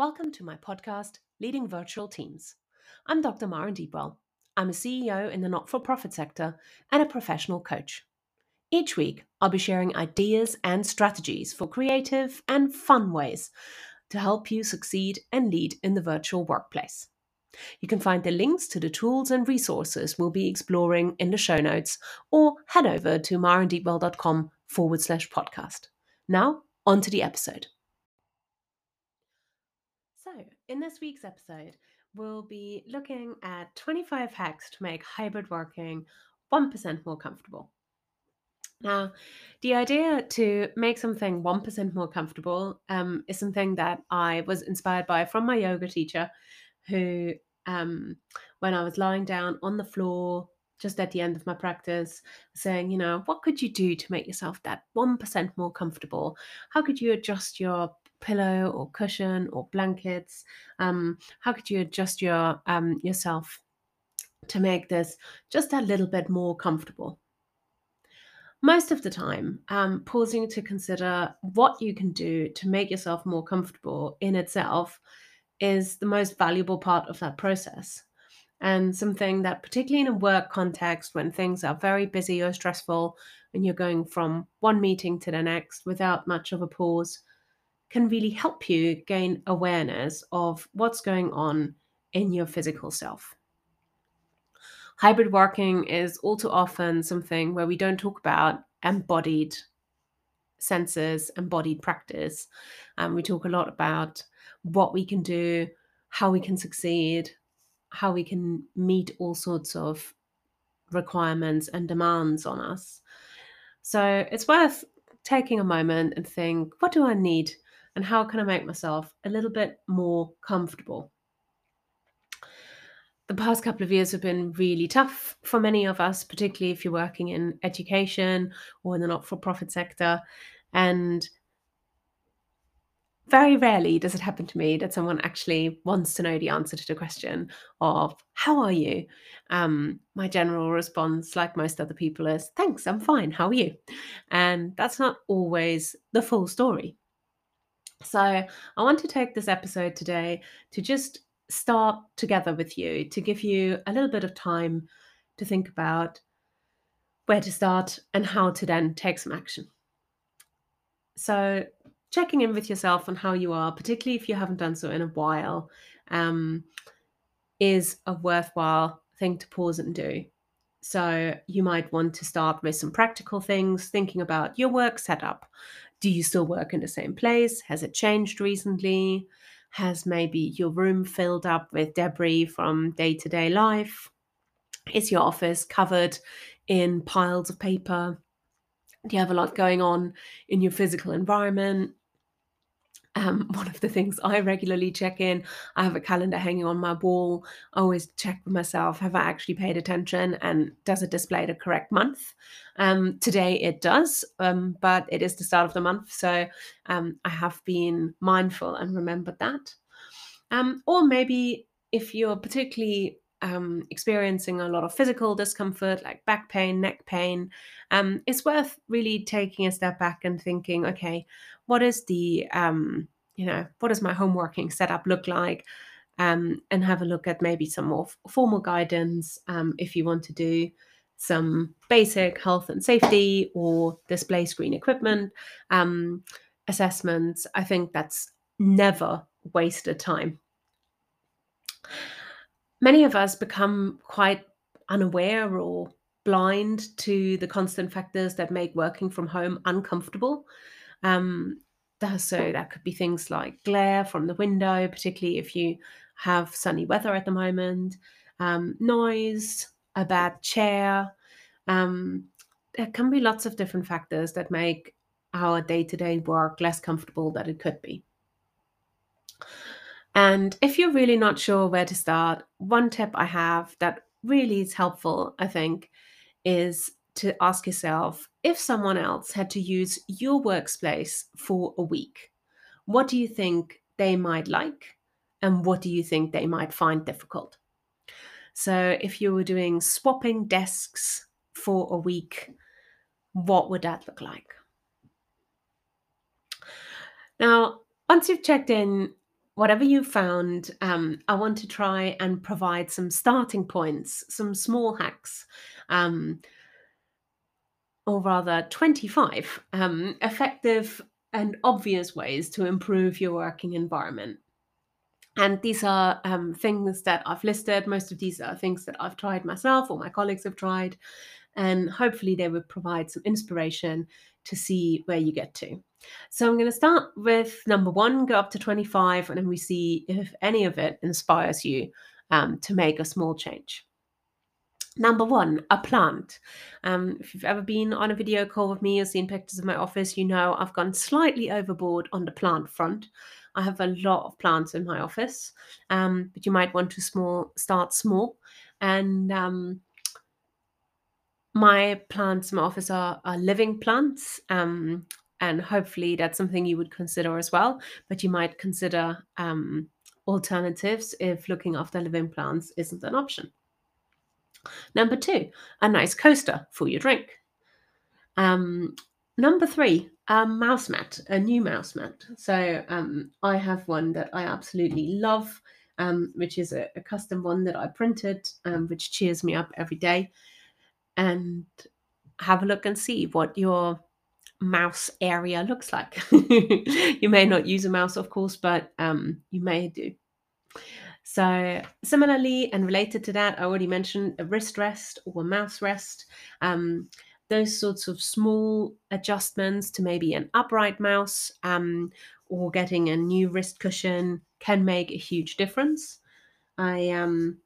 Welcome to my podcast, Leading Virtual Teams. I'm Dr. Maren Deepwell. I'm a CEO in the not for profit sector and a professional coach. Each week, I'll be sharing ideas and strategies for creative and fun ways to help you succeed and lead in the virtual workplace. You can find the links to the tools and resources we'll be exploring in the show notes or head over to marendeepwell.com forward slash podcast. Now, on to the episode. In this week's episode, we'll be looking at 25 hacks to make hybrid working 1% more comfortable. Now, the idea to make something 1% more comfortable um, is something that I was inspired by from my yoga teacher, who, um, when I was lying down on the floor just at the end of my practice, saying, you know, what could you do to make yourself that 1% more comfortable? How could you adjust your pillow or cushion or blankets? Um, how could you adjust your um, yourself to make this just a little bit more comfortable? Most of the time, um, pausing to consider what you can do to make yourself more comfortable in itself is the most valuable part of that process. And something that, particularly in a work context when things are very busy or stressful, and you're going from one meeting to the next without much of a pause, can really help you gain awareness of what's going on in your physical self. Hybrid working is all too often something where we don't talk about embodied senses, embodied practice. Um, we talk a lot about what we can do, how we can succeed, how we can meet all sorts of requirements and demands on us. So it's worth taking a moment and think what do I need and how can I make myself a little bit more comfortable? The past couple of years have been really tough for many of us, particularly if you're working in education or in the not for profit sector. And very rarely does it happen to me that someone actually wants to know the answer to the question of how are you um, my general response like most other people is thanks i'm fine how are you and that's not always the full story so, I want to take this episode today to just start together with you, to give you a little bit of time to think about where to start and how to then take some action. So, checking in with yourself on how you are, particularly if you haven't done so in a while, um, is a worthwhile thing to pause and do. So, you might want to start with some practical things, thinking about your work setup. Do you still work in the same place? Has it changed recently? Has maybe your room filled up with debris from day to day life? Is your office covered in piles of paper? Do you have a lot going on in your physical environment? Um, one of the things I regularly check in. I have a calendar hanging on my wall. I always check with myself have I actually paid attention and does it display the correct month? Um, today it does, um, but it is the start of the month. So um, I have been mindful and remembered that. Um, or maybe if you're particularly um, experiencing a lot of physical discomfort like back pain, neck pain, um, it's worth really taking a step back and thinking, okay, what is the, um, you know, what does my home working setup look like? Um, and have a look at maybe some more formal guidance um, if you want to do some basic health and safety or display screen equipment um, assessments. I think that's never wasted time many of us become quite unaware or blind to the constant factors that make working from home uncomfortable. Um, so that could be things like glare from the window, particularly if you have sunny weather at the moment, um, noise, a bad chair. Um, there can be lots of different factors that make our day to day work less comfortable than it could be. And if you're really not sure where to start, one tip I have that really is helpful, I think, is to ask yourself if someone else had to use your workspace for a week, what do you think they might like? And what do you think they might find difficult? So, if you were doing swapping desks for a week, what would that look like? Now, once you've checked in whatever you found, um, I want to try and provide some starting points, some small hacks, um, or rather 25 um, effective and obvious ways to improve your working environment. And these are um, things that I've listed. Most of these are things that I've tried myself or my colleagues have tried. And hopefully, they will provide some inspiration to see where you get to. So, I'm going to start with number one, go up to 25, and then we see if any of it inspires you um, to make a small change. Number one, a plant. Um, if you've ever been on a video call with me or seen pictures of my office, you know I've gone slightly overboard on the plant front. I have a lot of plants in my office, um, but you might want to small start small. And um, my plants in my office are, are living plants, um, and hopefully that's something you would consider as well. But you might consider um, alternatives if looking after living plants isn't an option. Number two, a nice coaster for your drink. Um, number three, a mouse mat, a new mouse mat. So um, I have one that I absolutely love, um, which is a, a, custom one that I printed, um, which cheers me up every day. And have a look and see what your mouse area looks like. you may not use a mouse, of course, but um, you may do. So, similarly and related to that, I already mentioned a wrist rest or a mouse rest. Um, those sorts of small adjustments to maybe an upright mouse um, or getting a new wrist cushion can make a huge difference. I um,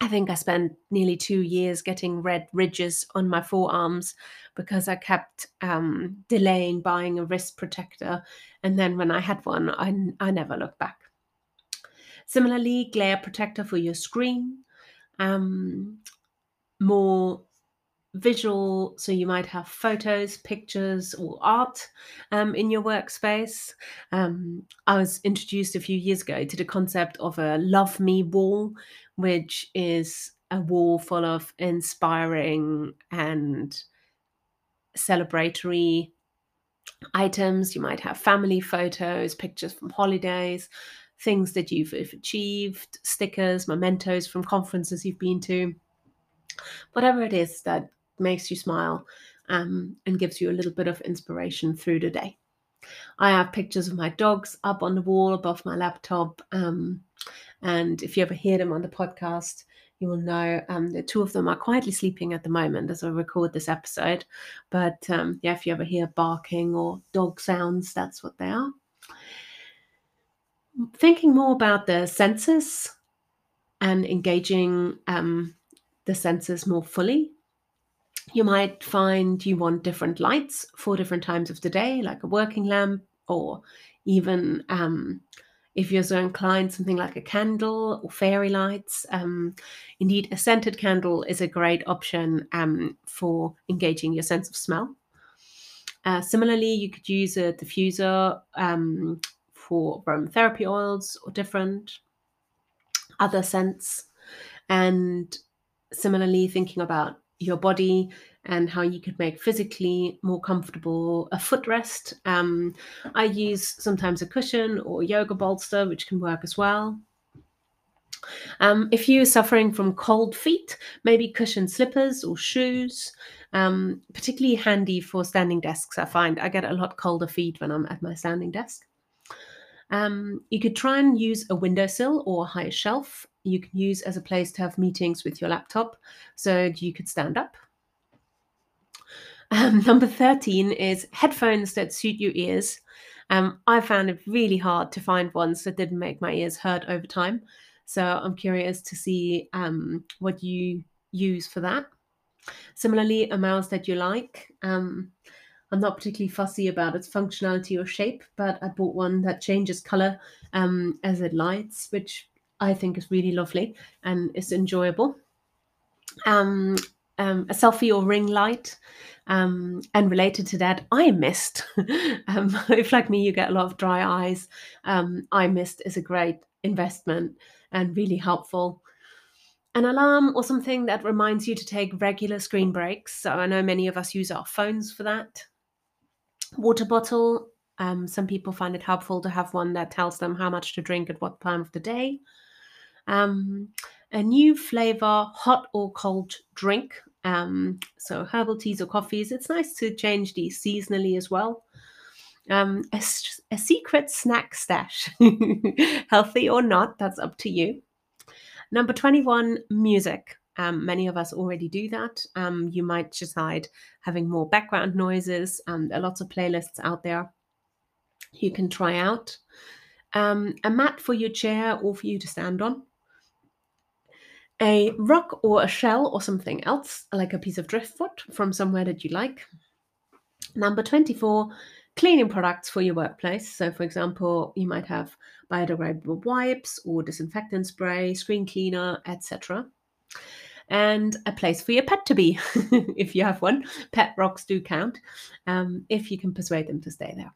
I think I spent nearly two years getting red ridges on my forearms because I kept um, delaying buying a wrist protector. And then when I had one, I, I never looked back. Similarly, glare protector for your screen. Um, more visual, so you might have photos, pictures, or art um, in your workspace. Um, I was introduced a few years ago to the concept of a Love Me wall, which is a wall full of inspiring and celebratory items. You might have family photos, pictures from holidays, things that you've achieved, stickers, mementos from conferences you've been to. Whatever it is that makes you smile um, and gives you a little bit of inspiration through the day. I have pictures of my dogs up on the wall above my laptop. Um, and if you ever hear them on the podcast, you will know um, the two of them are quietly sleeping at the moment as I record this episode. But um, yeah, if you ever hear barking or dog sounds, that's what they are. Thinking more about the senses and engaging um, the senses more fully you might find you want different lights for different times of the day, like a working lamp, or even um, if you're so inclined, something like a candle or fairy lights. Um, indeed, a scented candle is a great option um, for engaging your sense of smell. Uh, similarly, you could use a diffuser um, for aromatherapy oils or different other scents. And similarly, thinking about your body and how you could make physically more comfortable a footrest. Um, I use sometimes a cushion or yoga bolster, which can work as well. Um, if you're suffering from cold feet, maybe cushion slippers or shoes, um, particularly handy for standing desks. I find I get a lot colder feet when I'm at my standing desk. Um, you could try and use a windowsill or a higher shelf. You can use as a place to have meetings with your laptop, so you could stand up. Um, number 13 is headphones that suit your ears. Um, I found it really hard to find ones that didn't make my ears hurt over time. So I'm curious to see um, what you use for that. Similarly, a mouse that you like. Um, I'm not particularly fussy about its functionality or shape, but I bought one that changes color um, as it lights, which I think is really lovely and is enjoyable. Um, a selfie or ring light. Um, and related to that, eye mist. um, if, like me, you get a lot of dry eyes, um, eye mist is a great investment and really helpful. An alarm or something that reminds you to take regular screen breaks. So I know many of us use our phones for that water bottle, Um, some people find it helpful to have one that tells them how much to drink at what time of the day. Um, a new flavor, hot or cold drink. Um, so herbal teas or coffees. It's nice to change these seasonally as well. Um, a, a secret snack stash, healthy or not, that's up to you. Number 21, music. Um, many of us already do that. Um, you might decide having more background noises. Um, there are lots of playlists out there you can try out. Um, a mat for your chair or for you to stand on. A rock or a shell or something else, like a piece of driftwood from somewhere that you like. Number 24, cleaning products for your workplace. So, for example, you might have biodegradable wipes or disinfectant spray, screen cleaner, etc. And a place for your pet to be, if you have one. Pet rocks do count, um, if you can persuade them to stay there.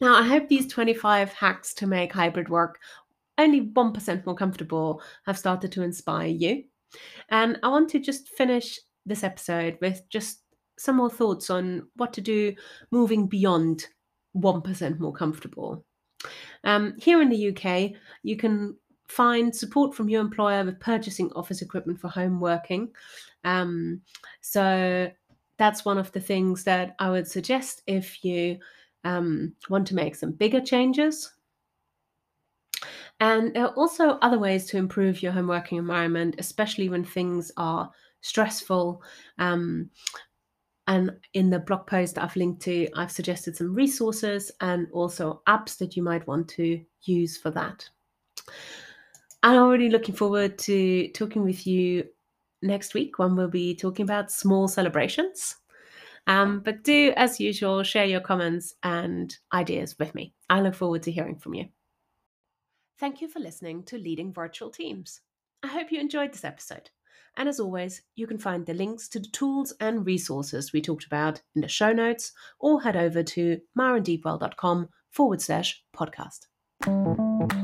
Now, I hope these 25 hacks to make hybrid work only 1% more comfortable have started to inspire you. And I want to just finish this episode with just some more thoughts on what to do moving beyond 1% more comfortable. Um, here in the UK, you can find support from your employer with purchasing office equipment for home working. Um, so that's one of the things that I would suggest if you um, want to make some bigger changes. And there are also other ways to improve your home working environment, especially when things are stressful. Um, and in the blog post that I've linked to, I've suggested some resources and also apps that you might want to use for that. I'm already looking forward to talking with you next week when we'll be talking about small celebrations. Um, but do, as usual, share your comments and ideas with me. I look forward to hearing from you. Thank you for listening to Leading Virtual Teams. I hope you enjoyed this episode. And as always, you can find the links to the tools and resources we talked about in the show notes or head over to marendeepwell.com forward slash podcast.